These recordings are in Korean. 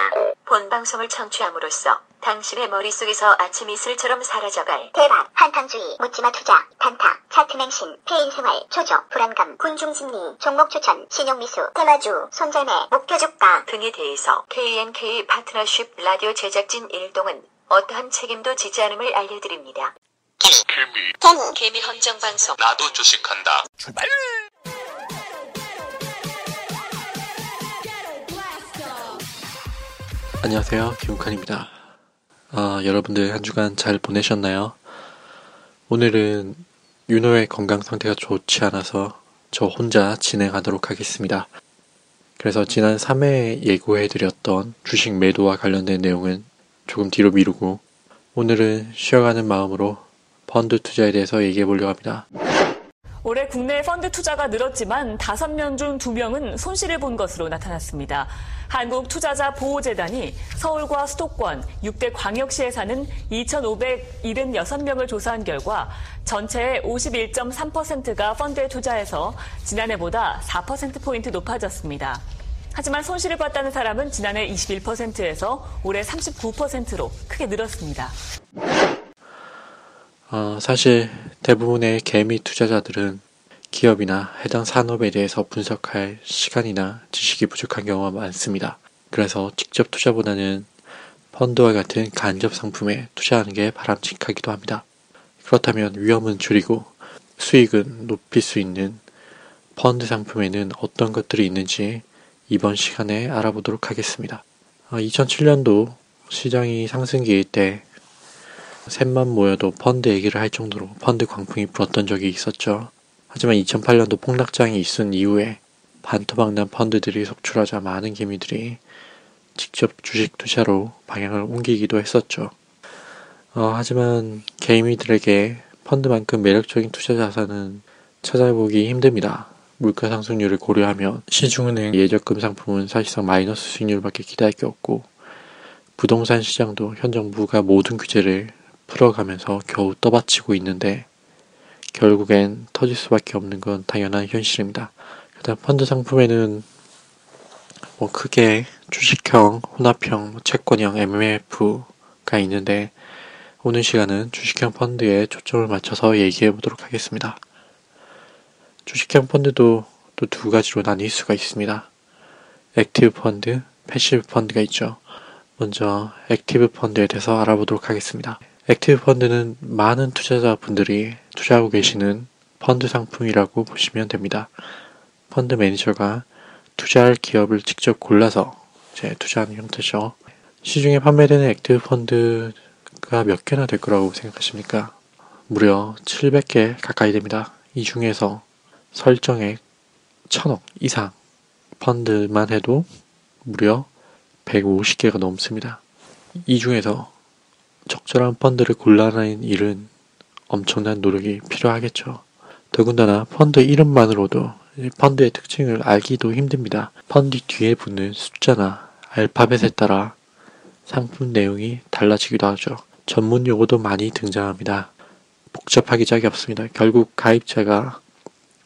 광고. 본 방송을 청취함으로써 당신의 머릿속에서 아침 이슬처럼 사라져갈 대박, 한탕주의, 묻지마 투자, 단타, 차트 맹신, 폐인생활, 초조, 불안감, 군중심리, 종목 추천, 신용미수, 테마주, 손절매, 목표 주가, 등에 대해서 KNK 파트너십 라디오 제작진 일동은 어떠한 책임도 지지 않음을 알려드립니다. 개미. 개미, 개미 헌정 방송 나도 주식한다. 안녕하세요. 김욱환입니다. 아, 여러분들 한 주간 잘 보내셨나요? 오늘은 윤호의 건강 상태가 좋지 않아서 저 혼자 진행하도록 하겠습니다. 그래서 지난 3회에 예고해드렸던 주식 매도와 관련된 내용은 조금 뒤로 미루고 오늘은 쉬어가는 마음으로 펀드 투자에 대해서 얘기해 보려고 합니다. 올해 국내 펀드 투자가 늘었지만 5명 중 2명은 손실을 본 것으로 나타났습니다. 한국투자자보호재단이 서울과 수도권 6대 광역시에 사는 2,576명을 조사한 결과 전체의 51.3%가 펀드에 투자해서 지난해보다 4%포인트 높아졌습니다. 하지만 손실을 봤다는 사람은 지난해 21%에서 올해 39%로 크게 늘었습니다. 어, 사실 대부분의 개미 투자자들은 기업이나 해당 산업에 대해서 분석할 시간이나 지식이 부족한 경우가 많습니다. 그래서 직접 투자보다는 펀드와 같은 간접 상품에 투자하는 게 바람직하기도 합니다. 그렇다면 위험은 줄이고 수익은 높일 수 있는 펀드 상품에는 어떤 것들이 있는지 이번 시간에 알아보도록 하겠습니다. 2007년도 시장이 상승기일 때 셋만 모여도 펀드 얘기를 할 정도로 펀드 광풍이 불었던 적이 있었죠. 하지만 2008년도 폭락장이 있은 이후에 반토막난 펀드들이 속출하자 많은 개미들이 직접 주식 투자로 방향을 옮기기도 했었죠. 어, 하지만 개미들에게 펀드만큼 매력적인 투자 자산은 찾아보기 힘듭니다. 물가 상승률을 고려하면 시중은행 예적금 상품은 사실상 마이너스 수익률밖에 기대할 게 없고 부동산 시장도 현 정부가 모든 규제를 풀어가면서 겨우 떠받치고 있는데 결국엔 터질 수밖에 없는 건 당연한 현실입니다. 일단 펀드 상품에는 뭐 크게 주식형, 혼합형, 뭐 채권형, MMF가 있는데 오늘 시간은 주식형 펀드에 초점을 맞춰서 얘기해 보도록 하겠습니다. 주식형 펀드도 또 두 가지로 나뉠 수가 있습니다. 액티브 펀드, 패시브 펀드가 있죠. 먼저 액티브 펀드에 대해서 알아보도록 하겠습니다. 액티브 펀드는 많은 투자자분들이 투자하고 계시는 펀드 상품이라고 보시면 됩니다. 펀드 매니저가 투자할 기업을 직접 골라서 이제 투자하는 형태죠. 시중에 판매되는 액티브 펀드가 몇 개나 될 거라고 생각하십니까? 무려 700개 가까이 됩니다. 이 중에서 설정액 1000억 이상 펀드만 해도 무려 150개가 넘습니다. 이 중에서 적절한 펀드를 골라내는 일은 엄청난 노력이 필요하겠죠. 더군다나 펀드 이름만으로도 펀드의 특징을 알기도 힘듭니다. 펀드 뒤에 붙는 숫자나 알파벳에 따라 상품 내용이 달라지기도 하죠. 전문 용어도 많이 등장합니다. 복잡하기 짝이 없습니다. 결국 가입자가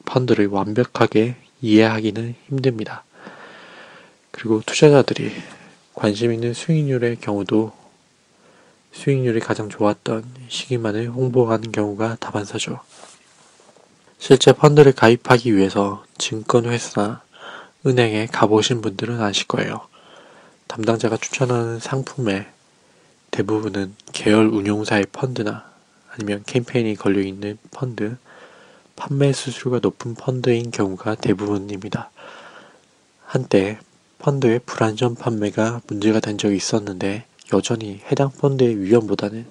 펀드를 완벽하게 이해하기는 힘듭니다. 그리고 투자자들이 관심 있는 수익률의 경우도 수익률이 가장 좋았던 시기만을 홍보하는 경우가 다반사죠. 실제 펀드를 가입하기 위해서 증권회사나 은행에 가보신 분들은 아실 거예요. 담당자가 추천하는 상품의 대부분은 계열 운용사의 펀드나 아니면 캠페인이 걸려있는 펀드, 판매 수수료가 높은 펀드인 경우가 대부분입니다. 한때 펀드의 불안전 판매가 문제가 된 적이 있었는데 여전히 해당 펀드의 위험보다는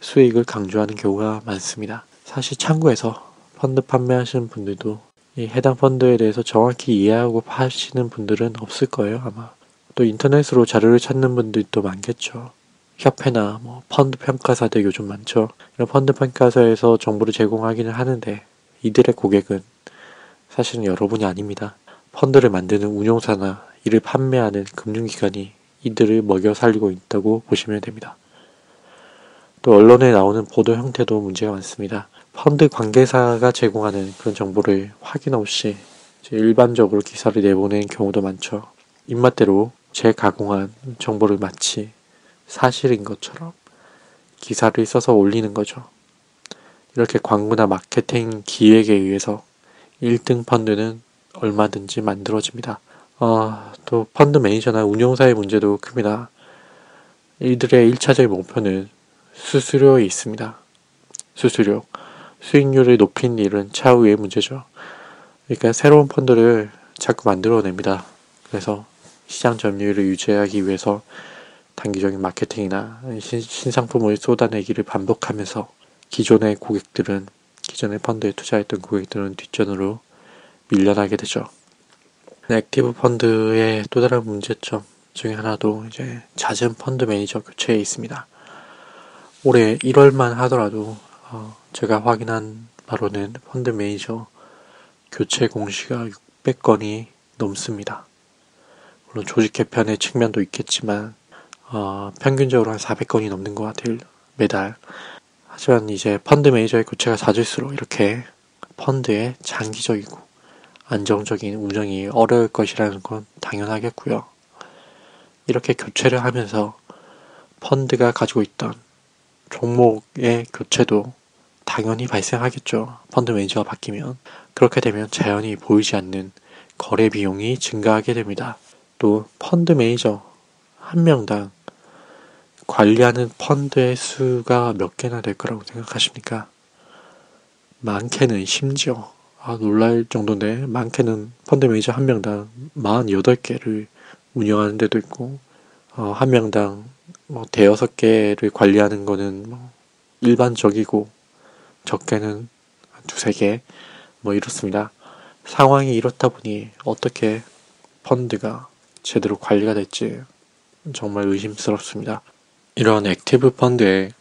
수익을 강조하는 경우가 많습니다. 사실 참고해서 펀드 판매하시는 분들도 이 해당 펀드에 대해서 정확히 이해하고 파시는 분들은 없을 거예요, 아마. 또 인터넷으로 자료를 찾는 분들도 많겠죠. 협회나 뭐 펀드 평가사들 요즘 많죠. 이런 펀드 평가사에서 정보를 제공하기는 하는데 이들의 고객은 사실은 여러분이 아닙니다. 펀드를 만드는 운용사나 이를 판매하는 금융기관이 이들을 먹여 살리고 있다고 보시면 됩니다. 또 언론에 나오는 보도 형태도 문제가 많습니다. 펀드 관계사가 제공하는 그런 정보를 확인 없이 일반적으로 기사를 내보낸 경우도 많죠. 입맛대로 재가공한 정보를 마치 사실인 것처럼 기사를 써서 올리는 거죠. 이렇게 광고나 마케팅 기획에 의해서 1등 펀드는 얼마든지 만들어집니다. 어, 또 펀드 매니저나 운용사의 문제도 큽니다. 이들의 1차적인 목표는 수수료에 있습니다. 수수료. 수익률을 높인 일은 차후의 문제죠. 그러니까 새로운 펀드를 자꾸 만들어냅니다. 그래서 시장 점유율을 유지하기 위해서 단기적인 마케팅이나 신, 신상품을 쏟아내기를 반복하면서 기존의 고객들은 기존의 펀드에 투자했던 고객들은 뒷전으로 밀려나게 되죠. 액티브 펀드의 또 다른 문제점 중에 하나도 이제 잦은 펀드 매니저 교체에 있습니다. 올해 1월만 하더라도 어, 제가 확인한 바로는 펀드 매니저 교체 공시가 600건이 넘습니다. 물론 조직 개편의 측면도 있겠지만 어, 평균적으로 한 400건이 넘는 것 같아요 매달. 하지만 이제 펀드 매니저의 교체가 잦을수록 이렇게 펀드의 장기적이고 안정적인 운영이 어려울 것이라는 건 당연하겠고요. 이렇게 교체를 하면서 펀드가 가지고 있던 종목의 교체도 당연히 발생하겠죠. 펀드 매니저가 바뀌면. 그렇게 되면 자연히 보이지 않는 거래 비용이 증가하게 됩니다. 또 펀드 매니저 한 명당 관리하는 펀드의 수가 몇 개나 될 거라고 생각하십니까? 많게는 심지어 아, 놀랄 정도인데 많게는 펀드 매니저 한 명당 48개를 운영하는 데도 있고 어, 한 명당 뭐 대여섯 개를 관리하는 거는 뭐 일반적이고 적게는 두세 개 뭐 이렇습니다. 상황이 이렇다 보니 어떻게 펀드가 제대로 관리가 될지 정말 의심스럽습니다. 이런 액티브 펀드의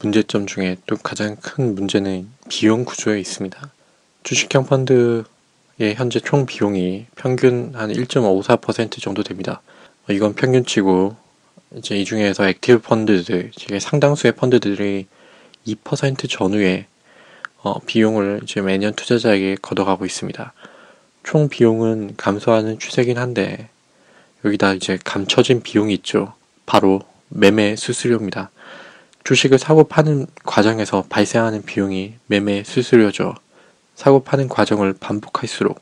문제점 중에 또 가장 큰 문제는 비용 구조에 있습니다. 주식형 펀드의 현재 총 비용이 평균 한 1.54% 정도 됩니다. 이건 평균치고 이제 이 중에서 액티브 펀드들, 이게 상당수의 펀드들이 2% 전후의 어, 비용을 이제 매년 투자자에게 걷어가고 있습니다. 총 비용은 감소하는 추세긴 한데 여기다 이제 감춰진 비용이 있죠. 바로 매매 수수료입니다. 주식을 사고 파는 과정에서 발생하는 비용이 매매 수수료죠. 사고 파는 과정을 반복할수록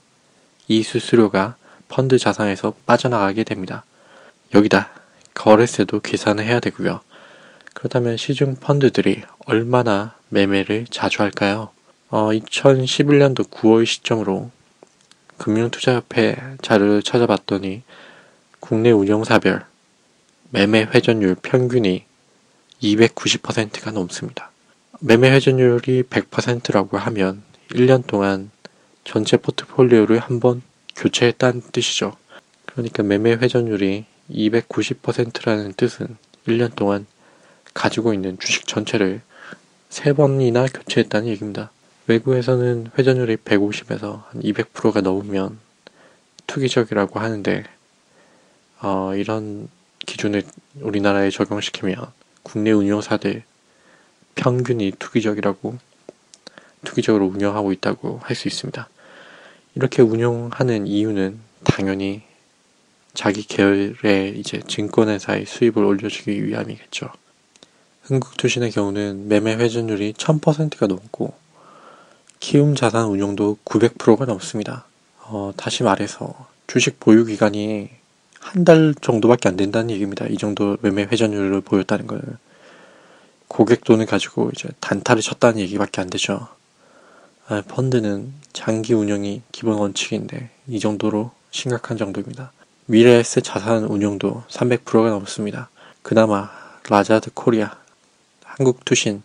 이 수수료가 펀드 자산에서 빠져나가게 됩니다. 여기다 거래세도 계산을 해야 되고요. 그렇다면 시중 펀드들이 얼마나 매매를 자주 할까요? 어, 2011년도 9월 시점으로 금융투자협회 자료를 찾아봤더니 국내 운영사별 매매 회전율 평균이 290%가 넘습니다. 매매 회전율이 100%라고 하면 1년 동안 전체 포트폴리오를 한 번 교체했다는 뜻이죠. 그러니까 매매 회전율이 290%라는 뜻은 1년 동안 가지고 있는 주식 전체를 3번이나 교체했다는 얘기입니다. 외국에서는 회전율이 150에서 한 200%가 넘으면 투기적이라고 하는데 어, 이런 기준을 우리나라에 적용시키면 국내 운용사들 평균이 투기적이라고 투기적으로 운영하고 있다고 할 수 있습니다. 이렇게 운용하는 이유는 당연히 자기 계열의 이제 증권회사의 수입을 올려주기 위함이겠죠. 흥국투신의 경우는 매매 회전율이 1000%가 넘고 키움 자산 운용도 900%가 넘습니다. 어, 다시 말해서 주식 보유 기간이 한 달 정도밖에 안 된다는 얘기입니다. 이 정도 매매 회전율을 보였다는 거는 고객 돈을 가지고 이제 단타를 쳤다는 얘기밖에 안 되죠. 아, 펀드는 장기 운영이 기본 원칙인데 이 정도로 심각한 정도입니다. 미래에셋 자산 운용도 300%가 넘습니다. 그나마 라자드 코리아, 한국투신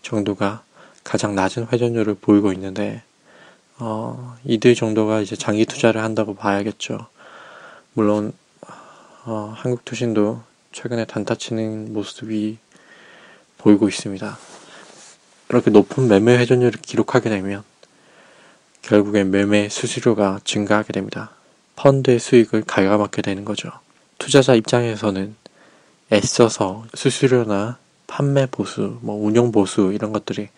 정도가 가장 낮은 회전율을 보이고 있는데 어, 이들 정도가 이제 장기 투자를 한다고 봐야겠죠. 물론 어, 한국투신도 최근에 단타 치는 모습이 보이고 있습니다. 이렇게 높은 매매 회전율을 기록하게 되면 결국엔 매매 수수료가 증가하게 됩니다. 펀드의 수익을 갉아먹게 되는 거죠. 투자자 입장에서는 애써서 수수료나 판매 보수, 뭐 운용 보수 이런 것들이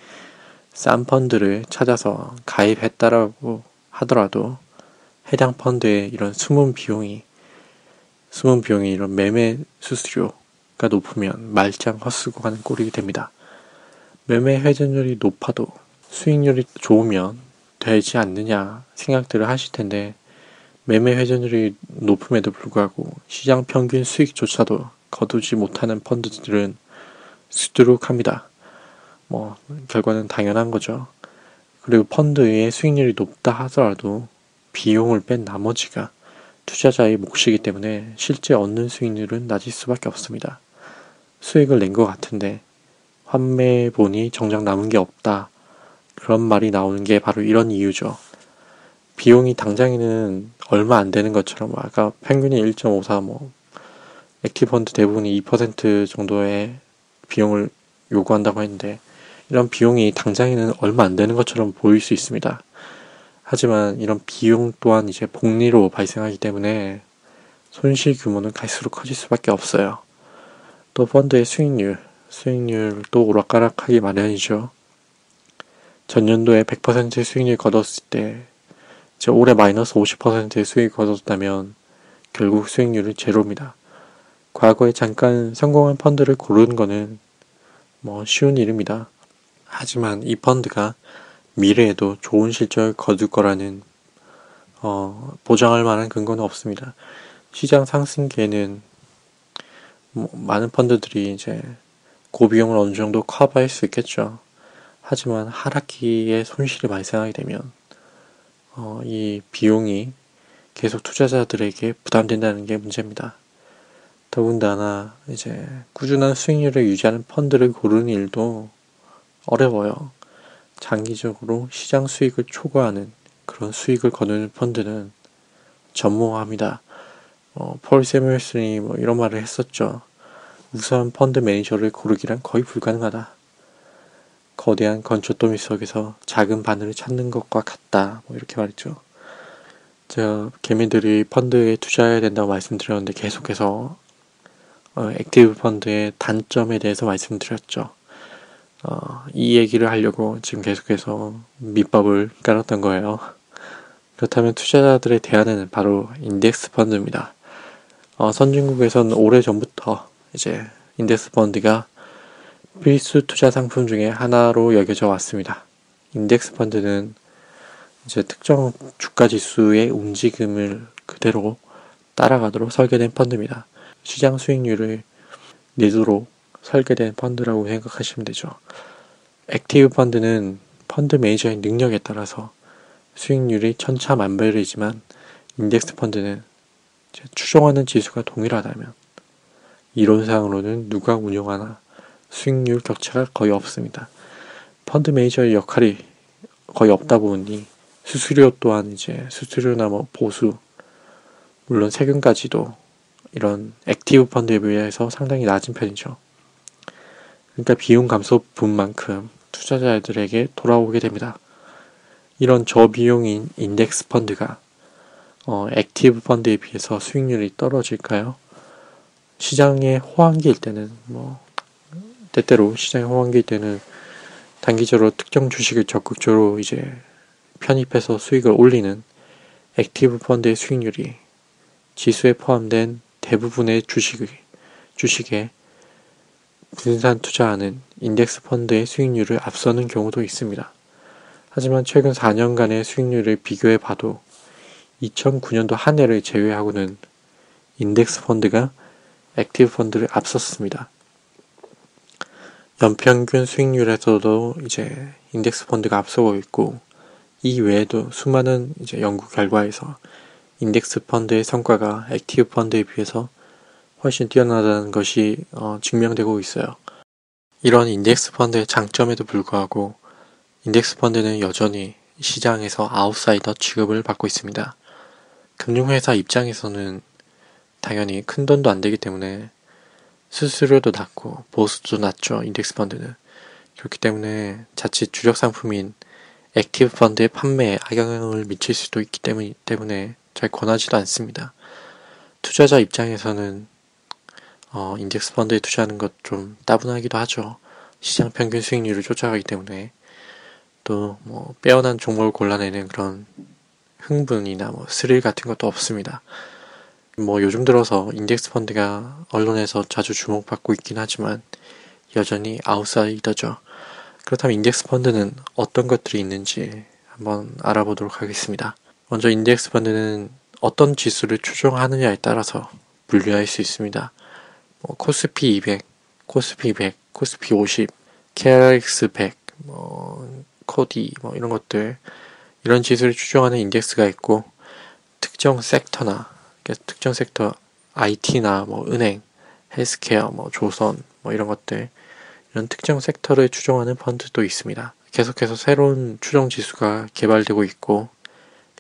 싼 펀드를 찾아서 가입했다라고 하더라도 해당 펀드의 이런 숨은 비용이 숨은 비용이 이런 매매 수수료가 높으면 말짱 헛쓰고 가는 꼴이 됩니다. 매매 회전율이 높아도 수익률이 좋으면 되지 않느냐 생각들을 하실 텐데 매매 회전율이 높음에도 불구하고 시장 평균 수익조차도 거두지 못하는 펀드들은 수두룩합니다. 뭐 결과는 당연한 거죠. 그리고 펀드의 수익률이 높다 하더라도 비용을 뺀 나머지가 투자자의 몫이기 때문에 실제 얻는 수익률은 낮을 수밖에 없습니다. 수익을 낸 것 같은데 환매본이 정작 남은 게 없다. 그런 말이 나오는 게 바로 이런 이유죠. 비용이 당장에는 얼마 안 되는 것처럼 아까 평균이 1.54 뭐 액티브 펀드 대부분이 2% 정도의 비용을 요구한다고 했는데 이런 비용이 당장에는 얼마 안 되는 것처럼 보일 수 있습니다. 하지만 이런 비용 또한 이제 복리로 발생하기 때문에 손실 규모는 갈수록 커질 수밖에 없어요. 또 펀드의 수익률, 수익률도 오락가락하기 마련이죠. 전년도에 100% 수익률 거뒀을 때 이제 올해 마이너스 50%의 수익 거뒀다면 결국 수익률은 제로입니다. 과거에 잠깐 성공한 펀드를 고르는 거는 뭐 쉬운 일입니다. 하지만 이 펀드가 미래에도 좋은 실적을 거둘 거라는 어, 보장할 만한 근거는 없습니다. 시장 상승기에는 뭐 많은 펀드들이 이제 고비용을 어느 정도 커버할 수 있겠죠. 하지만 하락기에 손실이 발생하게 되면 어, 이 비용이 계속 투자자들에게 부담된다는 게 문제입니다. 더군다나 이제 꾸준한 수익률을 유지하는 펀드를 고르는 일도 어려워요. 장기적으로 시장 수익을 초과하는 그런 수익을 거두는 펀드는 전무합니다. 어, 폴 새뮤얼슨이 뭐 이런 말을 했었죠. 우수한 펀드 매니저를 고르기란 거의 불가능하다. 거대한 건초더미 속에서 작은 바늘을 찾는 것과 같다. 뭐 이렇게 말했죠. 제가 개미들이 펀드에 투자해야 된다고 말씀드렸는데 계속해서 어, 액티브 펀드의 단점에 대해서 말씀드렸죠. 어, 이 얘기를 하려고 지금 계속해서 밑밥을 깔았던 거예요. 그렇다면 투자자들의 대안은 바로 인덱스 펀드입니다. 어, 선진국에서는 오래 전부터 이제 인덱스 펀드가 필수 투자 상품 중에 하나로 여겨져 왔습니다. 인덱스 펀드는 이제 특정 주가 지수의 움직임을 그대로 따라가도록 설계된 펀드입니다. 시장 수익률을 내도록 설계된 펀드라고 생각하시면 되죠. 액티브 펀드는 펀드 매니저의 능력에 따라서 수익률이 천차만별이지만 인덱스 펀드는 추종하는 지수가 동일하다면 이론상으로는 누가 운영하나 수익률 격차가 거의 없습니다. 펀드 매니저의 역할이 거의 없다 보니 수수료 또한 이제 수수료나 뭐 보수 물론 세금까지도 이런 액티브 펀드에 비해서 상당히 낮은 편이죠. 그러니까 비용 감소분만큼 투자자들에게 돌아오게 됩니다. 이런 저비용인 인덱스 펀드가 어, 액티브 펀드에 비해서 수익률이 떨어질까요? 시장의 호황기일 때는 뭐 때때로 시장의 호황기일 때는 단기적으로 특정 주식을 적극적으로 이제 편입해서 수익을 올리는 액티브 펀드의 수익률이 지수에 포함된 대부분의 주식, 주식에 분산 투자하는 인덱스 펀드의 수익률을 앞서는 경우도 있습니다. 하지만 최근 4년간의 수익률을 비교해 봐도 2009년도 한 해를 제외하고는 인덱스 펀드가 액티브 펀드를 앞섰습니다. 연평균 수익률에서도 이제 인덱스 펀드가 앞서고 있고 이 외에도 수많은 이제 연구 결과에서 인덱스 펀드의 성과가 액티브 펀드에 비해서 훨씬 뛰어나다는 것이 어, 증명되고 있어요. 이런 인덱스 펀드의 장점에도 불구하고 인덱스 펀드는 여전히 시장에서 아웃사이더 취급을 받고 있습니다. 금융회사 입장에서는 당연히 큰 돈도 안 되기 때문에 수수료도 낮고 보수도 낮죠. 인덱스 펀드는. 그렇기 때문에 자칫 주력 상품인 액티브 펀드의 판매에 악영향을 미칠 수도 있기 때문에 잘 권하지도 않습니다. 투자자 입장에서는 어, 인덱스 펀드에 투자하는 것 좀 따분하기도 하죠. 시장 평균 수익률을 쫓아가기 때문에 또 뭐 빼어난 종목을 골라내는 그런 흥분이나 뭐 스릴 같은 것도 없습니다. 뭐 요즘 들어서 인덱스 펀드가 언론에서 자주 주목받고 있긴 하지만 여전히 아웃사이더죠. 그렇다면 인덱스 펀드는 어떤 것들이 있는지 한번 알아보도록 하겠습니다. 먼저 인덱스 펀드는 어떤 지수를 추종하느냐에 따라서 분류할 수 있습니다. 뭐 코스피 200, 코스피 100, 코스피 50, KRX 100, 뭐 코디 뭐 이런 것들 이런 지수를 추종하는 인덱스가 있고 특정 섹터나 특정 섹터 IT나 뭐 은행, 헬스케어, 뭐 조선 뭐 이런 것들 이런 특정 섹터를 추종하는 펀드도 있습니다. 계속해서 새로운 추정 지수가 개발되고 있고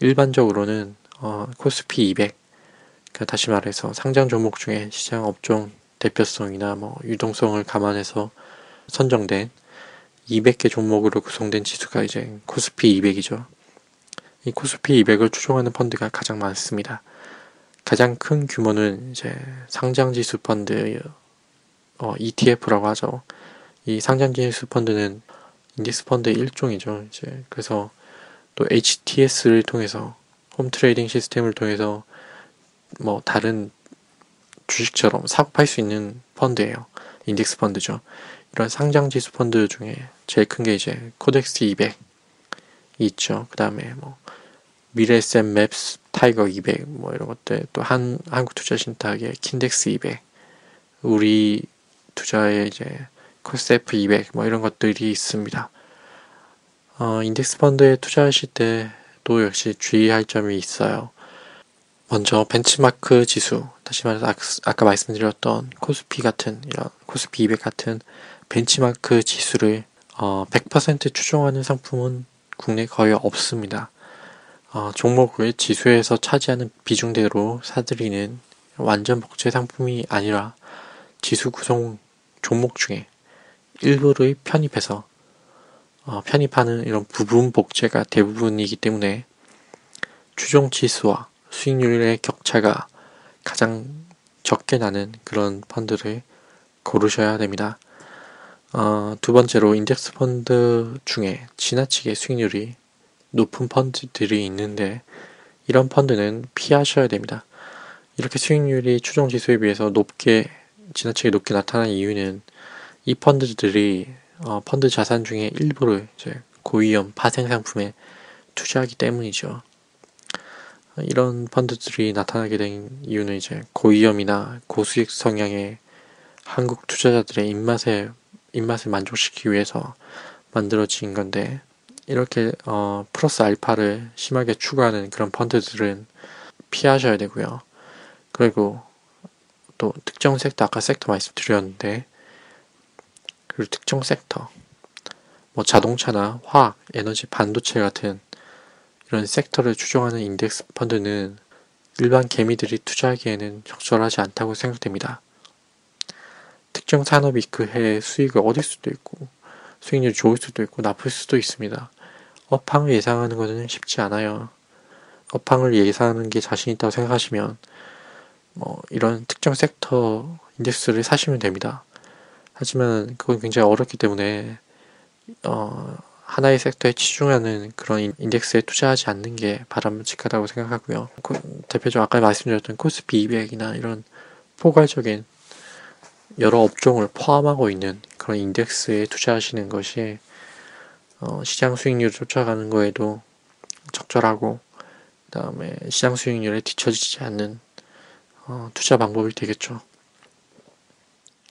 일반적으로는 어, 코스피 200 그러니까 다시 말해서 상장 종목 중에 시장 업종 대표성이나 뭐 유동성을 감안해서 선정된 200개 종목으로 구성된 지수가 이제 코스피 200이죠. 이 코스피 200을 추종하는 펀드가 가장 많습니다. 가장 큰 규모는 이제 상장지수 펀드 어, ETF라고 하죠. 이 상장지수 펀드는 인덱스 펀드의 일종이죠. 이제 그래서 또 HTS를 통해서 홈 트레이딩 시스템을 통해서 뭐 다른 주식처럼 사고 팔 수 있는 펀드예요. 인덱스 펀드죠. 이런 상장 지수 펀드 중에 제일 큰 게 이제 KODEX 200 있죠. 그 다음에 뭐 미래에셋 맵스 TIGER 200 뭐 이런 것들 또 한 한국 투자 신탁의 KINDEX 200 우리 투자의 이제 KOSEF 200 뭐 이런 것들이 있습니다. 어, 인덱스 펀드에 투자하실 때도 역시 주의할 점이 있어요. 먼저 벤치마크 지수, 다시 말해서 아 까 말씀드렸던 코스피 같은 이런 코스피 200 같은 벤치마크 지수를 어, 100% 추종하는 상품은 국내 거의 없습니다. 어, 종목을 지수에서 차지하는 비중대로 사들이는 완전 복제 상품이 아니라 지수 구성 종목 중에 일부를 편입해서 어, 편입하는 이런 부분 복제가 대부분이기 때문에 추종 지수와 수익률의 격차가 가장 적게 나는 그런 펀드를 고르셔야 됩니다. 어, 두 번째로 인덱스 펀드 중에 지나치게 수익률이 높은 펀드들이 있는데 이런 펀드는 피하셔야 됩니다. 이렇게 수익률이 추정 지수에 비해서 높게 지나치게 높게 나타난 이유는 이 펀드들이 어, 펀드 자산 중에 일부를 이제 고위험 파생 상품에 투자하기 때문이죠. 이런 펀드들이 나타나게 된 이유는 이제 고위험이나 고수익 성향의 한국 투자자들의 입맛에 입맛을 만족시키기 위해서 만들어진 건데 이렇게 어, 플러스 알파를 심하게 추구하는 그런 펀드들은 피하셔야 되고요. 그리고 또 특정 섹터 아까 섹터 말씀드렸는데 그리고 특정 섹터 뭐 자동차나 화학, 에너지, 반도체 같은 이런 섹터를 추종하는 인덱스 펀드는 일반 개미들이 투자하기에는 적절하지 않다고 생각됩니다. 특정 산업이 그 해의 수익을 얻을 수도 있고 수익률이 좋을 수도 있고 나쁠 수도 있습니다. 업황을 예상하는 것은 쉽지 않아요. 업황을 예상하는 게 자신 있다고 생각하시면 뭐 이런 특정 섹터 인덱스를 사시면 됩니다. 하지만 그건 굉장히 어렵기 때문에 어, 하나의 섹터에 치중하는 그런 인덱스에 투자하지 않는 게 바람직하다고 생각하고요. 대표적으로 아까 말씀드렸던 코스피 200이나 이런 포괄적인 여러 업종을 포함하고 있는 그런 인덱스에 투자하시는 것이 어, 시장 수익률을 쫓아가는 거에도 적절하고 그 다음에 시장 수익률에 뒤처지지 않는 어, 투자 방법이 되겠죠.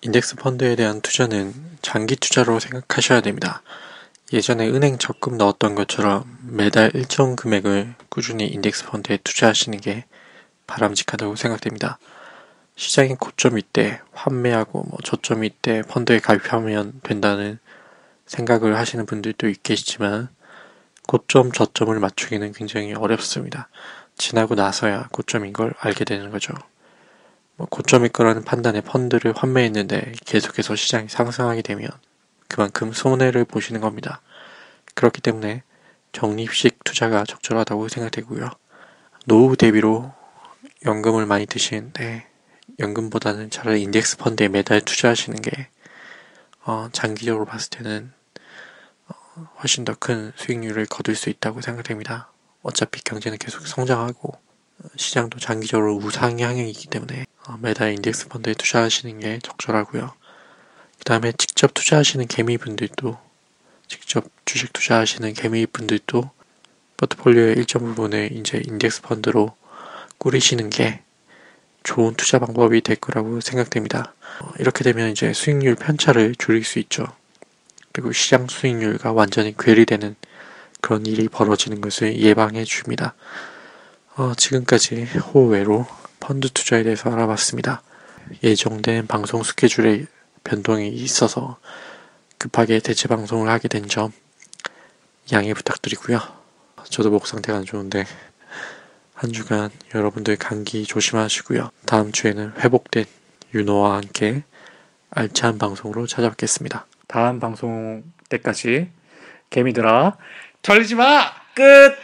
인덱스 펀드에 대한 투자는 장기 투자로 생각하셔야 됩니다. 예전에 은행 적금 넣었던 것처럼 매달 일정 금액을 꾸준히 인덱스 펀드에 투자하시는 게 바람직하다고 생각됩니다. 시장이 고점일 때 환매하고 뭐 저점일 때 펀드에 가입하면 된다는 생각을 하시는 분들도 있겠지만 고점 저점을 맞추기는 굉장히 어렵습니다. 지나고 나서야 고점인 걸 알게 되는 거죠. 뭐 고점일 거라는 판단에 펀드를 환매했는데 계속해서 시장이 상승하게 되면 그만큼 손해를 보시는 겁니다. 그렇기 때문에 적립식 투자가 적절하다고 생각되고요. 노후 대비로 연금을 많이 드시는데 연금보다는 차라리 인덱스 펀드에 매달 투자하시는 게 어, 장기적으로 봤을 때는 어, 훨씬 더 큰 수익률을 거둘 수 있다고 생각됩니다. 어차피 경제는 계속 성장하고 시장도 장기적으로 우상향이기 때문에 어, 매달 인덱스 펀드에 투자하시는 게 적절하고요. 그 다음에 직접 투자하시는 개미분들도 직접 주식 투자하시는 개미분들도 포트폴리오의 일정 부분을 이제 인덱스 펀드로 꾸리시는 게 좋은 투자 방법이 될 거라고 생각됩니다. 어, 이렇게 되면 이제 수익률 편차를 줄일 수 있죠. 그리고 시장 수익률과 완전히 괴리되는 그런 일이 벌어지는 것을 예방해 줍니다. 어, 지금까지 호외로 펀드 투자에 대해서 알아봤습니다. 예정된 방송 스케줄에 변동이 있어서 급하게 대체 방송을 하게 된 점 양해 부탁드리고요. 저도 목 상태가 안 좋은데 한 주간 여러분들 감기 조심하시고요. 다음 주에는 회복된 윤호와 함께 알찬 방송으로 찾아뵙겠습니다. 다음 방송 때까지 개미들아 털리지 마! 끝!